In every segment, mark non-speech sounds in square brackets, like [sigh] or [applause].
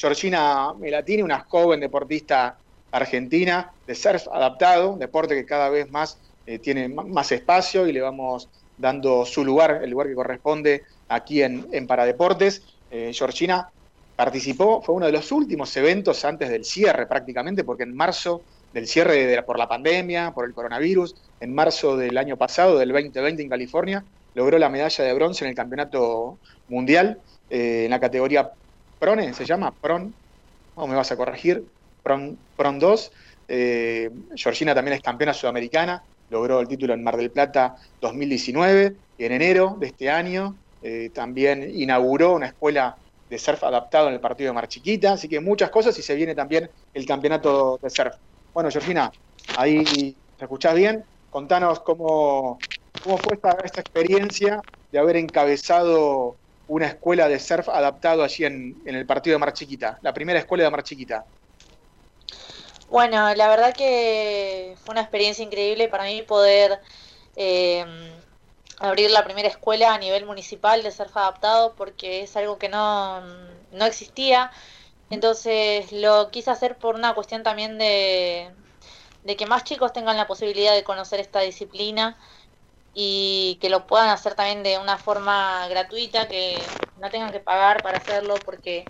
Georgina Melatini, una joven deportista argentina de surf adaptado, deporte que cada vez más eh, tiene más espacio y le vamos dando su lugar, el lugar que corresponde aquí en, en Paradeportes. Eh, Georgina participó, fue uno de los últimos eventos antes del cierre prácticamente, porque en marzo del cierre por la pandemia, por el coronavirus, en marzo del año pasado, del 2020 en California, logró la medalla de bronce en el campeonato mundial eh, en la categoría Prone, se llama Pron, ¿cómo me vas a corregir? Pron, Pron 2. Eh, Georgina también es campeona sudamericana, logró el título en Mar del Plata 2019 y en enero de este año eh, también inauguró una escuela de surf adaptado en el partido de Mar Chiquita, así que muchas cosas y se viene también el campeonato de surf. Bueno, Georgina, ahí te escuchás bien, contanos cómo, cómo fue esta experiencia de haber encabezado una escuela de surf adaptado allí en, el partido de Mar Chiquita, la primera escuela de Mar Chiquita. Bueno, la verdad que fue una experiencia increíble para mí poder eh, abrir la primera escuela a nivel municipal de surf adaptado porque es algo que no, no existía. Entonces lo quise hacer por una cuestión también de, de que más chicos tengan la posibilidad de conocer esta disciplina y que lo puedan hacer también de una forma gratuita, que no tengan que pagar para hacerlo, porque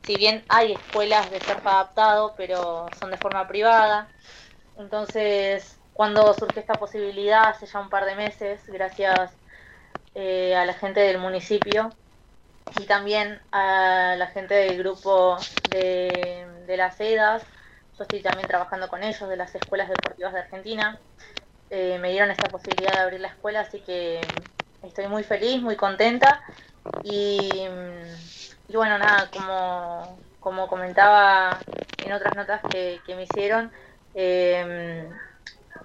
si bien hay escuelas de surf adaptado, pero son de forma privada, entonces cuando surge esta posibilidad hace ya un par de meses, gracias eh, a la gente del municipio y también a la gente del grupo de, de las EDAS, yo estoy también trabajando con ellos, de las escuelas deportivas de Argentina, eh, me dieron esta posibilidad de abrir la escuela, así que estoy muy feliz, muy contenta. Y, bueno, nada, como, como comentaba en otras notas que, me hicieron, eh,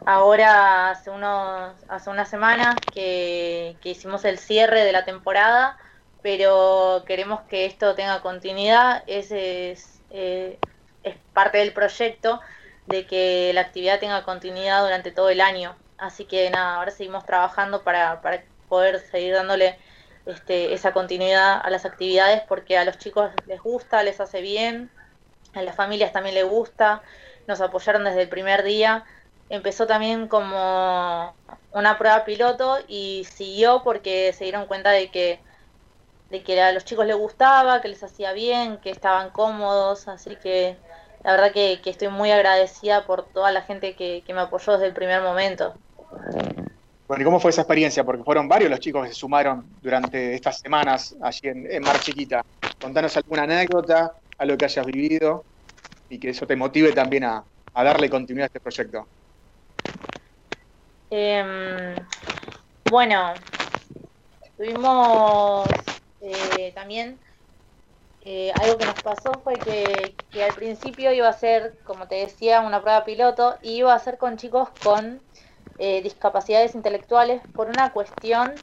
ahora hace, unos, hace unas semanas que, hicimos el cierre de la temporada, pero queremos que esto tenga continuidad, ese es, eh, es parte del proyecto de que la actividad tenga continuidad durante todo el año. Así que nada, ahora seguimos trabajando para, para poder seguir dándole este, esa continuidad a las actividades porque a los chicos les gusta, les hace bien, a las familias también les gusta, nos apoyaron desde el primer día. Empezó también como una prueba piloto y siguió porque se dieron cuenta de que de que a los chicos les gustaba, que les hacía bien, que estaban cómodos, así que la verdad que, estoy muy agradecida por toda la gente que, me apoyó desde el primer momento. Bueno, ¿y cómo fue esa experiencia? Porque fueron varios los chicos que se sumaron durante estas semanas allí en, Mar Chiquita. Contanos alguna anécdota, a lo que hayas vivido y que eso te motive también a, darle continuidad a este proyecto. Em, bueno, tuvimos eh, también eh, algo que nos pasó fue que, al principio iba a ser, como te decía, una prueba piloto y iba a ser con chicos con eh, discapacidades intelectuales por una cuestión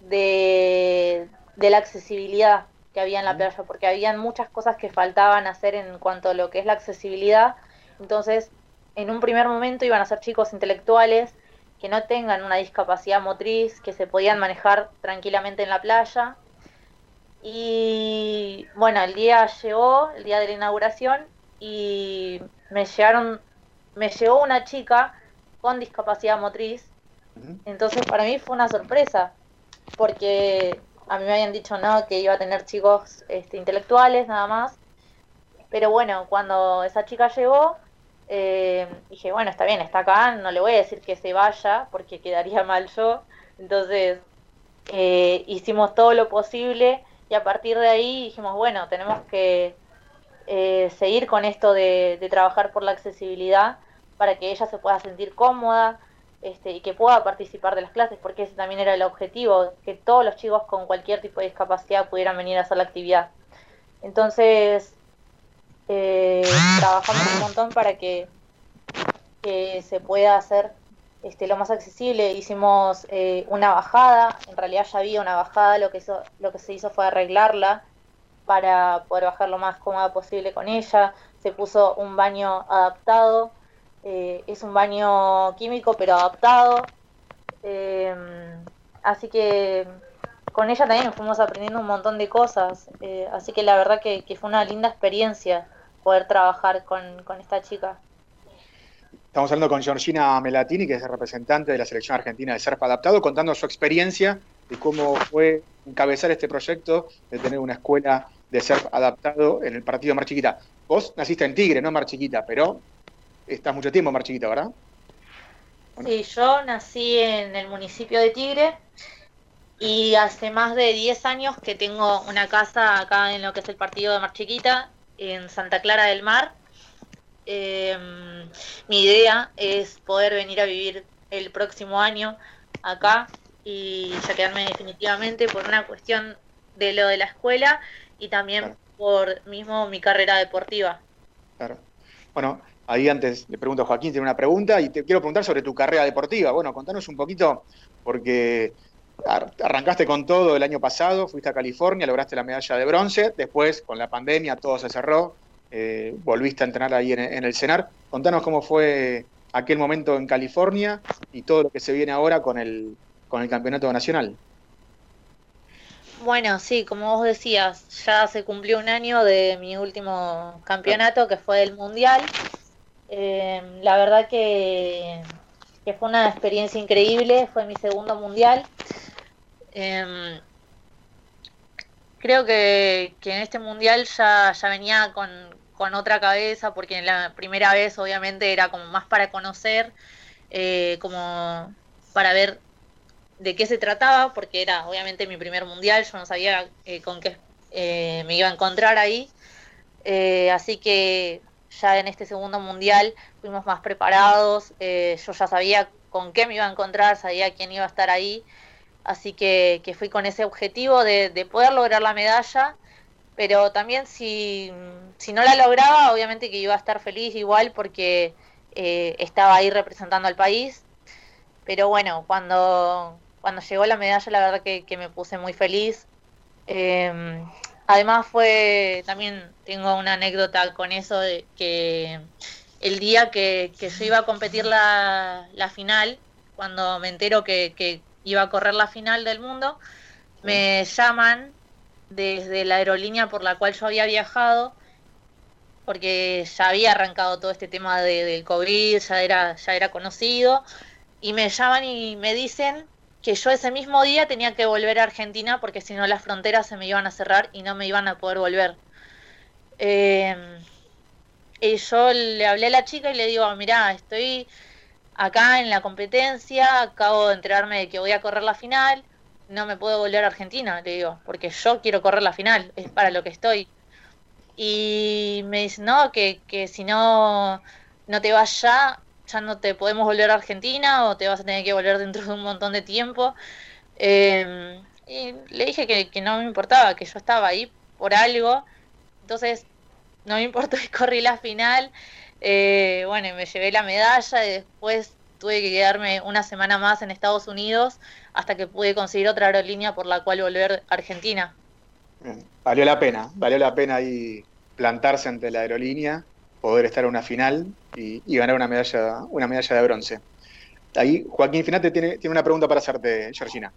de, la accesibilidad que había en la playa, porque habían muchas cosas que faltaban hacer en cuanto a lo que es la accesibilidad. Entonces, en un primer momento iban a ser chicos intelectuales que no tengan una discapacidad motriz, que se podían manejar tranquilamente en la playa y bueno, el día llegó, el día de la inauguración, y me llegaron, me llegó una chica con discapacidad motriz. Entonces para mí fue una sorpresa, porque a mí me habían dicho no, que iba a tener chicos este, intelectuales nada más. Pero bueno, cuando esa chica llegó, eh, dije, bueno, está bien, está acá, no le voy a decir que se vaya, porque quedaría mal yo. Entonces eh, hicimos todo lo posible y a partir de ahí dijimos, bueno, tenemos que eh, seguir con esto de, trabajar por la accesibilidad para que ella se pueda sentir cómoda este, y que pueda participar de las clases, porque ese también era el objetivo, que todos los chicos con cualquier tipo de discapacidad pudieran venir a hacer la actividad. Entonces, eh, trabajamos un montón para que, se pueda hacer este, lo más accesible. Hicimos eh, una bajada, en realidad ya había una bajada, lo que, hizo, lo que se hizo fue arreglarla para poder bajar lo más cómoda posible con ella. Se puso un baño adaptado, eh, es un baño químico pero adaptado. Em, así que con ella también fuimos aprendiendo un montón de cosas, eh, así que la verdad que, fue una linda experiencia poder trabajar con, esta chica. Estamos hablando con Georgina Melatini, que es representante de la selección argentina de surf adaptado, contando su experiencia de cómo fue encabezar este proyecto de tener una escuela de surf adaptado en el partido Mar Chiquita. Vos naciste en Tigre, no Mar Chiquita, pero estás mucho tiempo en Mar Chiquita, ¿verdad? Sí, yo nací en el municipio de Tigre y hace más de 10 años que tengo una casa acá en lo que es el partido de Mar Chiquita, en Santa Clara del Mar. Em, mi idea es poder venir a vivir el próximo año acá y ya quedarme definitivamente por una cuestión de lo de la escuela y también por mismo mi carrera deportiva. Claro. Bueno, ahí antes le pregunto a Joaquín, tiene una pregunta y te quiero preguntar sobre tu carrera deportiva. Bueno, contanos un poquito, porque arrancaste con todo el año pasado, fuiste a California, lograste la medalla de bronce, después con la pandemia todo se cerró, eh, volviste a entrenar ahí en, el CENAR. Contanos cómo fue aquel momento en California y todo lo que se viene ahora con el, con el campeonato nacional. Bueno, sí, como vos decías, ya se cumplió un año de mi último campeonato, que fue el Mundial. Eh, la verdad que, fue una experiencia increíble, fue mi segundo Mundial. Eh, creo que, que, en este Mundial ya, ya venía con, con, otra cabeza, porque en la primera vez obviamente era como más para conocer, eh, como para ver de qué se trataba, porque era obviamente mi primer mundial, yo no sabía eh, con qué eh, me iba a encontrar ahí. Así que ya en este segundo mundial fuimos más preparados, yo ya sabía con qué me iba a encontrar, sabía quién iba a estar ahí, así que, fui con ese objetivo de, poder lograr la medalla, pero también si, si, no la lograba, obviamente que iba a estar feliz igual porque estaba ahí representando al país, pero bueno, cuando, cuando llegó la medalla, la verdad que, me puse muy feliz. Em, además fue, también tengo una anécdota con eso, de que el día que, yo iba a competir la, final, cuando me entero que, iba a correr la final del mundo, me llaman desde la aerolínea por la cual yo había viajado, porque ya había arrancado todo este tema de, del COVID, ya era, ya era conocido, y me llaman y me dicen que yo ese mismo día tenía que volver a Argentina porque si no las fronteras se me iban a cerrar y no me iban a poder volver. Eh, y yo le hablé a la chica y le digo, mira, estoy acá en la competencia, acabo de enterarme de que voy a correr la final, no me puedo volver a Argentina, le digo, porque yo quiero correr la final, es para lo que estoy. Y me dice, no, que, que si no, no te vas ya, ya no te podemos volver a Argentina o te vas a tener que volver dentro de un montón de tiempo. Em, y le dije que, no me importaba, que yo estaba ahí por algo. Entonces, no me importó y corrí la final. Eh, bueno, me llevé la medalla y después tuve que quedarme una semana más en Estados Unidos hasta que pude conseguir otra aerolínea por la cual volver a Argentina. Valió la pena, valió la pena ahí plantarse ante la aerolínea poder estar en una final y, ganar una medalla, una medalla de bronce. Ahí Joaquín Finate tiene, tiene una pregunta para hacerte, Georgina.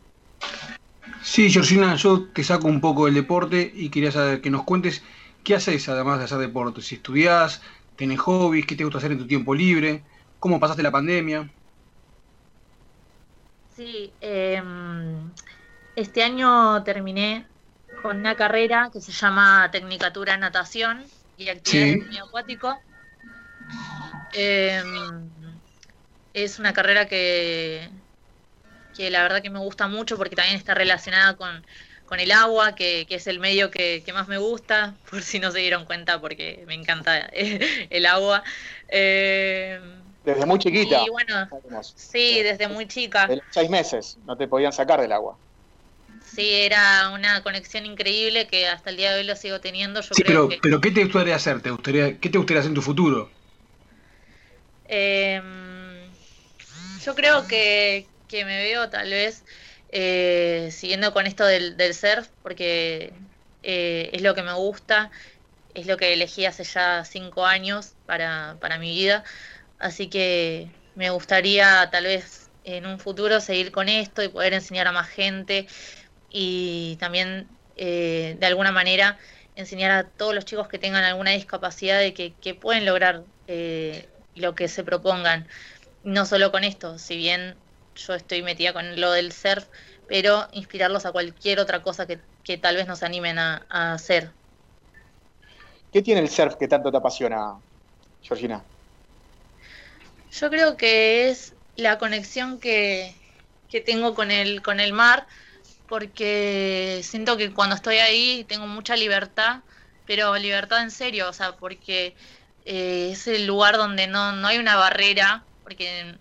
Sí, Georgina, yo te saco un poco del deporte y quería saber que nos cuentes qué haces además de hacer deporte. Si estudias, tenés hobbies, qué te gusta hacer en tu tiempo libre, cómo pasaste la pandemia. Sí, em, este año terminé con una carrera que se llama Tecnicatura en Natación y actividad sí. acuático. Em, es una carrera que, que la verdad que me gusta mucho porque también está relacionada con, el agua, que, es el medio que, más me gusta, [laughs] por si no se dieron cuenta, porque me encanta [laughs] el agua. Em, desde muy chiquita. bueno, sí, desde muy chica. seis meses, no te podían sacar del agua. Sí, era una conexión increíble que hasta el día de hoy lo sigo teniendo. Yo sí, pero, pero ¿qué te gustaría hacer? ¿Te gustaría, ¿Qué te gustaría hacer en tu futuro? Em, yo creo que, me veo tal vez eh, siguiendo con esto del, surf, porque eh, es lo que me gusta, es lo que elegí hace ya cinco años para, para mi vida. Así que me gustaría tal vez en un futuro seguir con esto y poder enseñar a más gente y también de alguna manera enseñar a todos los chicos que tengan alguna discapacidad de que, pueden lograr lo que se propongan. No solo con esto, si bien yo estoy metida con lo del surf, pero inspirarlos a cualquier otra cosa que, tal vez nos animen a, hacer. ¿Qué tiene el surf que tanto te apasiona, Georgina? Yo creo que es la conexión que, que tengo con el, con el mar, porque siento que cuando estoy ahí tengo mucha libertad, pero libertad en serio, o sea, porque eh, es el lugar donde no, no hay una barrera, porque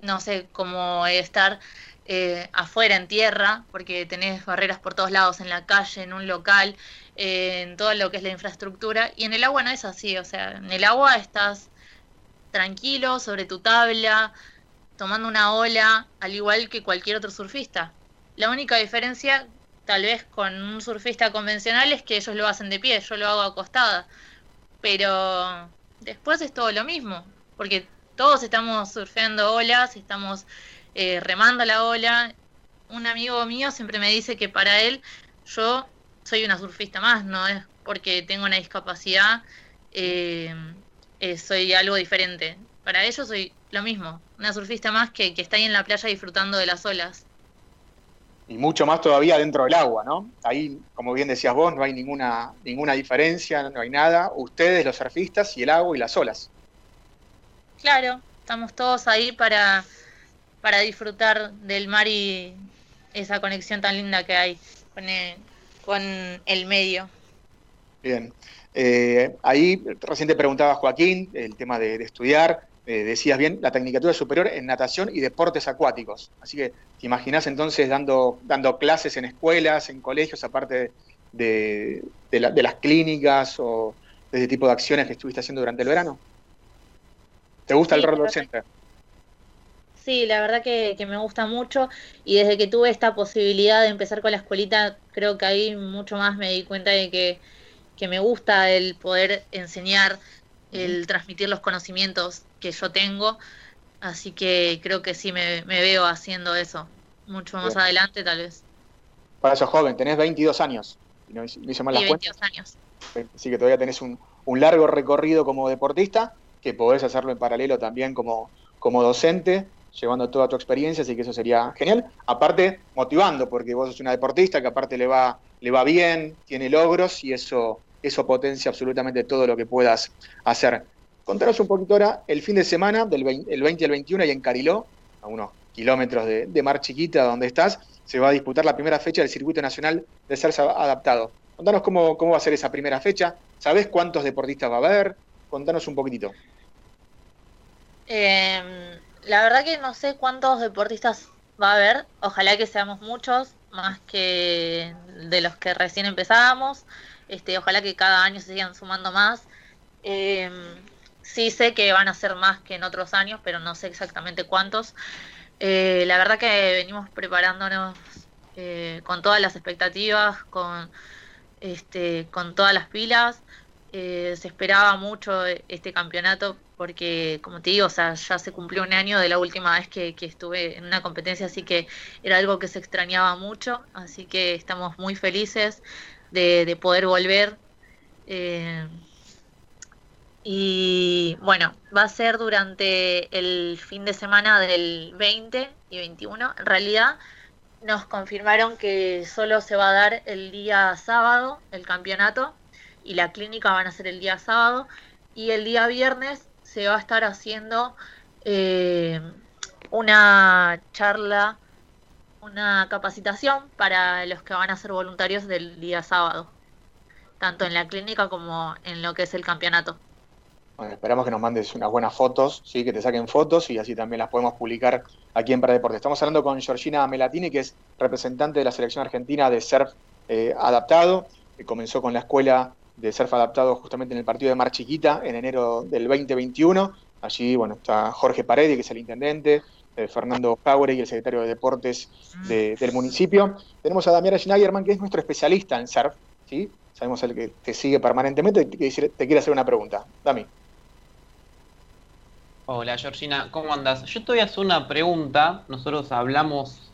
no sé, cómo estar eh, afuera en tierra, porque tenés barreras por todos lados, en la calle, en un local, eh, en todo lo que es la infraestructura, y en el agua no es así, o sea, en el agua estás tranquilo sobre tu tabla, tomando una ola, al igual que cualquier otro surfista. La única diferencia, tal vez con un surfista convencional, es que ellos lo hacen de pie, yo lo hago acostada, pero después es todo lo mismo, porque todos estamos surfeando olas, estamos eh, remando la ola. Un amigo mío siempre me dice que para él yo soy una surfista más, no es porque tengo una discapacidad, eh, eh, soy algo diferente. Para ellos soy lo mismo, una surfista más que, que está ahí en la playa disfrutando de las olas. Y mucho más todavía dentro del agua, ¿no? Ahí, como bien decías vos, no hay ninguna, ninguna diferencia, no hay nada. Ustedes, los surfistas, y el agua y las olas. Claro, estamos todos ahí para, para disfrutar del mar y esa conexión tan linda que hay con el, con el medio. Bien. Eh, ahí recién te preguntaba Joaquín el tema de, estudiar. Eh, decías bien, la Tecnicatura Superior en Natación y Deportes Acuáticos. Así que te imaginas entonces dando, dando clases en escuelas, en colegios, aparte de, de, de las clínicas o de ese tipo de acciones que estuviste haciendo durante el verano. ¿Te gusta el rol docente? Sí, la verdad que, me gusta mucho y desde que tuve esta posibilidad de empezar con la escuelita, creo que ahí mucho más me di cuenta de que, me gusta el poder enseñar, el transmitir los conocimientos que yo tengo, así que creo que sí me, veo haciendo eso, mucho más adelante tal vez. Para eso joven, tenés 22 años, no, sí, 22 años. Así que todavía tenés un, un largo recorrido como deportista que podés hacerlo en paralelo también como, como docente, llevando toda tu experiencia, así que eso sería genial. Aparte, motivando, porque vos sos una deportista que aparte le va, le va bien, tiene logros y eso, eso potencia absolutamente todo lo que puedas hacer. Contanos un poquito ahora el fin de semana, del 20, el 20 al 21, ahí en Cariló, a unos kilómetros de, Mar Chiquita, donde estás, se va a disputar la primera fecha del Circuito Nacional de Ser Adaptado. Contanos cómo, cómo va a ser esa primera fecha, ¿sabés cuántos deportistas va a haber? Contanos un poquitito. Em, la verdad que no sé cuántos deportistas va a haber. Ojalá que seamos muchos, más que de los que recién empezábamos. Este, ojalá que cada año se sigan sumando más. Em, sí sé que van a ser más que en otros años, pero no sé exactamente cuántos. Eh, la verdad que venimos preparándonos eh, con todas las expectativas, con, este, con todas las pilas. Eh, se esperaba mucho este campeonato porque, como te digo, o sea, ya se cumplió un año de la última vez que, estuve en una competencia, así que era algo que se extrañaba mucho, así que estamos muy felices de, poder volver. Eh, y bueno, va a ser durante el fin de semana del 20 y 21. En realidad nos confirmaron que solo se va a dar el día sábado el campeonato y la clínica van a ser el día sábado y el día viernes se va a estar haciendo eh, una charla, una capacitación para los que van a ser voluntarios del día sábado, tanto en la clínica como en lo que es el campeonato. Bueno, esperamos que nos mandes unas buenas fotos, ¿sí? que te saquen fotos y así también las podemos publicar aquí en Paradeporte. Estamos hablando con Georgina Melatini, que es representante de la selección argentina de surf eh, adaptado, que comenzó con la escuela de surf adaptado justamente en el partido de Mar Chiquita en enero del 2021. Allí, bueno, está Jorge Paredes, que es el intendente, eh, Fernando y el secretario de Deportes del municipio. Tenemos a Damián Schneiderman, que es nuestro especialista en surf, ¿sí? Sabemos el que te sigue permanentemente, te, te quiere hacer una pregunta. Dami. Hola Georgina, ¿cómo andas? Yo te voy a hacer una pregunta. Nosotros hablamos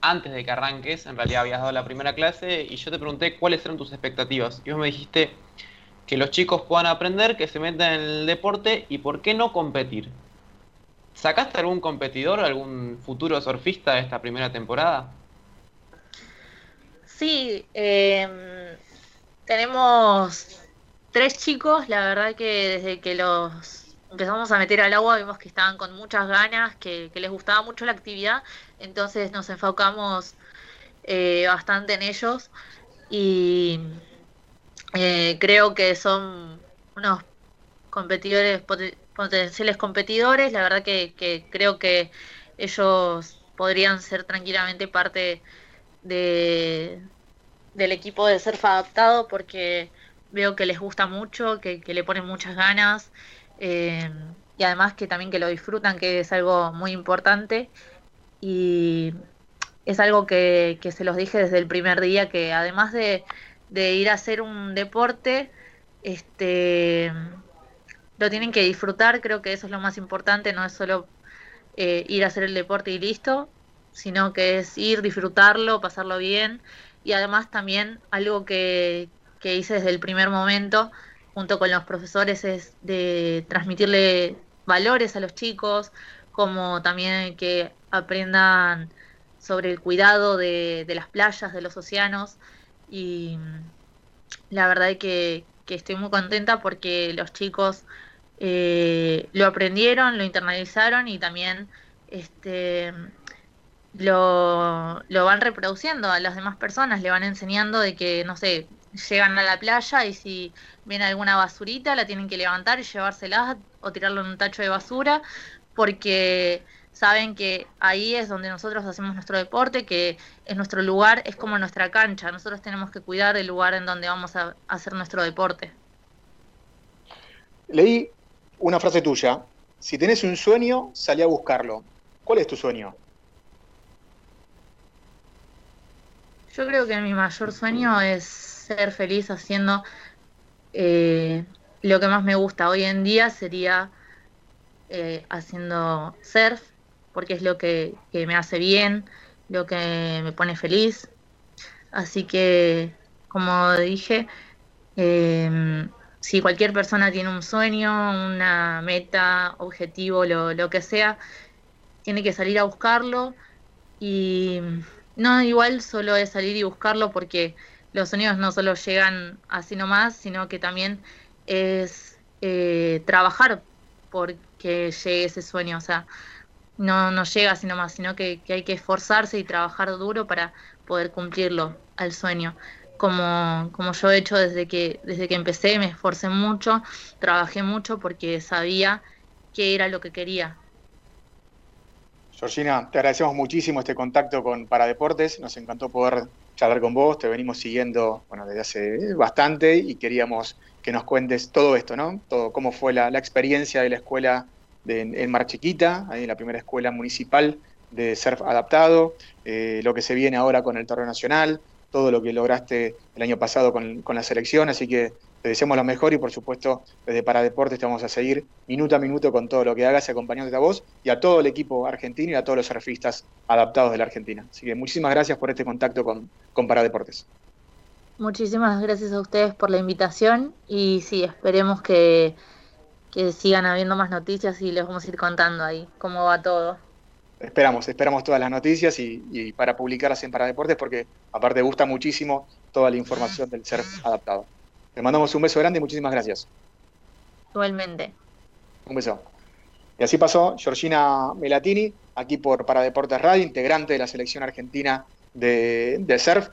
antes de que arranques, en realidad habías dado la primera clase y yo te pregunté cuáles eran tus expectativas. Y vos me dijiste que los chicos puedan aprender, que se metan en el deporte y por qué no competir. ¿Sacaste algún competidor, algún futuro surfista de esta primera temporada? Sí, em, tenemos tres chicos, la verdad que desde que los empezamos a meter al agua vimos que estaban con muchas ganas, que, les gustaba mucho la actividad, entonces nos enfocamos eh, bastante en ellos y eh, creo que son unos competidores, potenciales competidores, la verdad que, creo que ellos podrían ser tranquilamente parte de, del equipo de surf adaptado porque veo que les gusta mucho, que, le ponen muchas ganas eh, y además que también que lo disfrutan, que es algo muy importante. Y es algo que, se los dije desde el primer día, que además de, ir a hacer un deporte, este lo tienen que disfrutar, creo que eso es lo más importante, no es solo eh, ir a hacer el deporte y listo, sino que es ir, disfrutarlo, pasarlo bien. Y además también algo que, hice desde el primer momento junto con los profesores es de transmitirle valores a los chicos, como también que aprendan sobre el cuidado de, las playas, de los océanos. Y la verdad es que, estoy muy contenta porque los chicos eh, lo aprendieron, lo internalizaron y también este, lo, lo van reproduciendo a las demás personas, le van enseñando de que, no sé, llegan a la playa y si viene alguna basurita la tienen que levantar y llevársela o tirarlo en un tacho de basura porque saben que ahí es donde nosotros hacemos nuestro deporte, que es nuestro lugar, es como nuestra cancha. Nosotros tenemos que cuidar el lugar en donde vamos a hacer nuestro deporte. Leí una frase tuya. Si tenés un sueño, salí a buscarlo. ¿Cuál es tu sueño? Yo creo que mi mayor sueño es ser feliz haciendo eh, lo que más me gusta. Hoy en día sería eh, haciendo surf, porque es lo que, me hace bien, lo que me pone feliz. Así que, como dije, em, si cualquier persona tiene un sueño, una meta, objetivo, lo, que sea, tiene que salir a buscarlo y no, igual solo es salir y buscarlo porque los sonidos no solo llegan así nomás, sino que también es eh, trabajar porque llegue ese sueño. O sea, no, no llega así nomás, sino que, hay que esforzarse y trabajar duro para poder cumplirlo al sueño. Como, como yo he hecho desde que, desde que empecé, me esforcé mucho, trabajé mucho porque sabía qué era lo que quería Georgina, te agradecemos muchísimo este contacto con Paradeportes. Nos encantó poder charlar con vos. Te venimos siguiendo bueno, desde hace bastante y queríamos que nos cuentes todo esto, ¿no? Todo, cómo fue la, experiencia de la escuela en Mar Chiquita, ahí la primera escuela municipal de surf adaptado, eh, lo que se viene ahora con el torneo nacional, todo lo que lograste el año pasado con, con la selección. Así que te deseamos lo mejor y por supuesto desde Paradeportes te vamos a seguir minuto a minuto con todo lo que hagas acompañándote a vos y a todo el equipo argentino y a todos los surfistas adaptados de la Argentina. Así que muchísimas gracias por este contacto con, con Paradeportes. Muchísimas gracias a ustedes por la invitación y sí, esperemos que, que sigan habiendo más noticias y les vamos a ir contando ahí cómo va todo. Esperamos, esperamos todas las noticias y, y para publicarlas en Paradeportes porque aparte gusta muchísimo toda la información del surf adaptado. Te mandamos un beso grande y muchísimas gracias. Igualmente. Un beso. Y así pasó Georgina Melatini, aquí por Para Deportes Radio, integrante de la selección argentina de, de surf.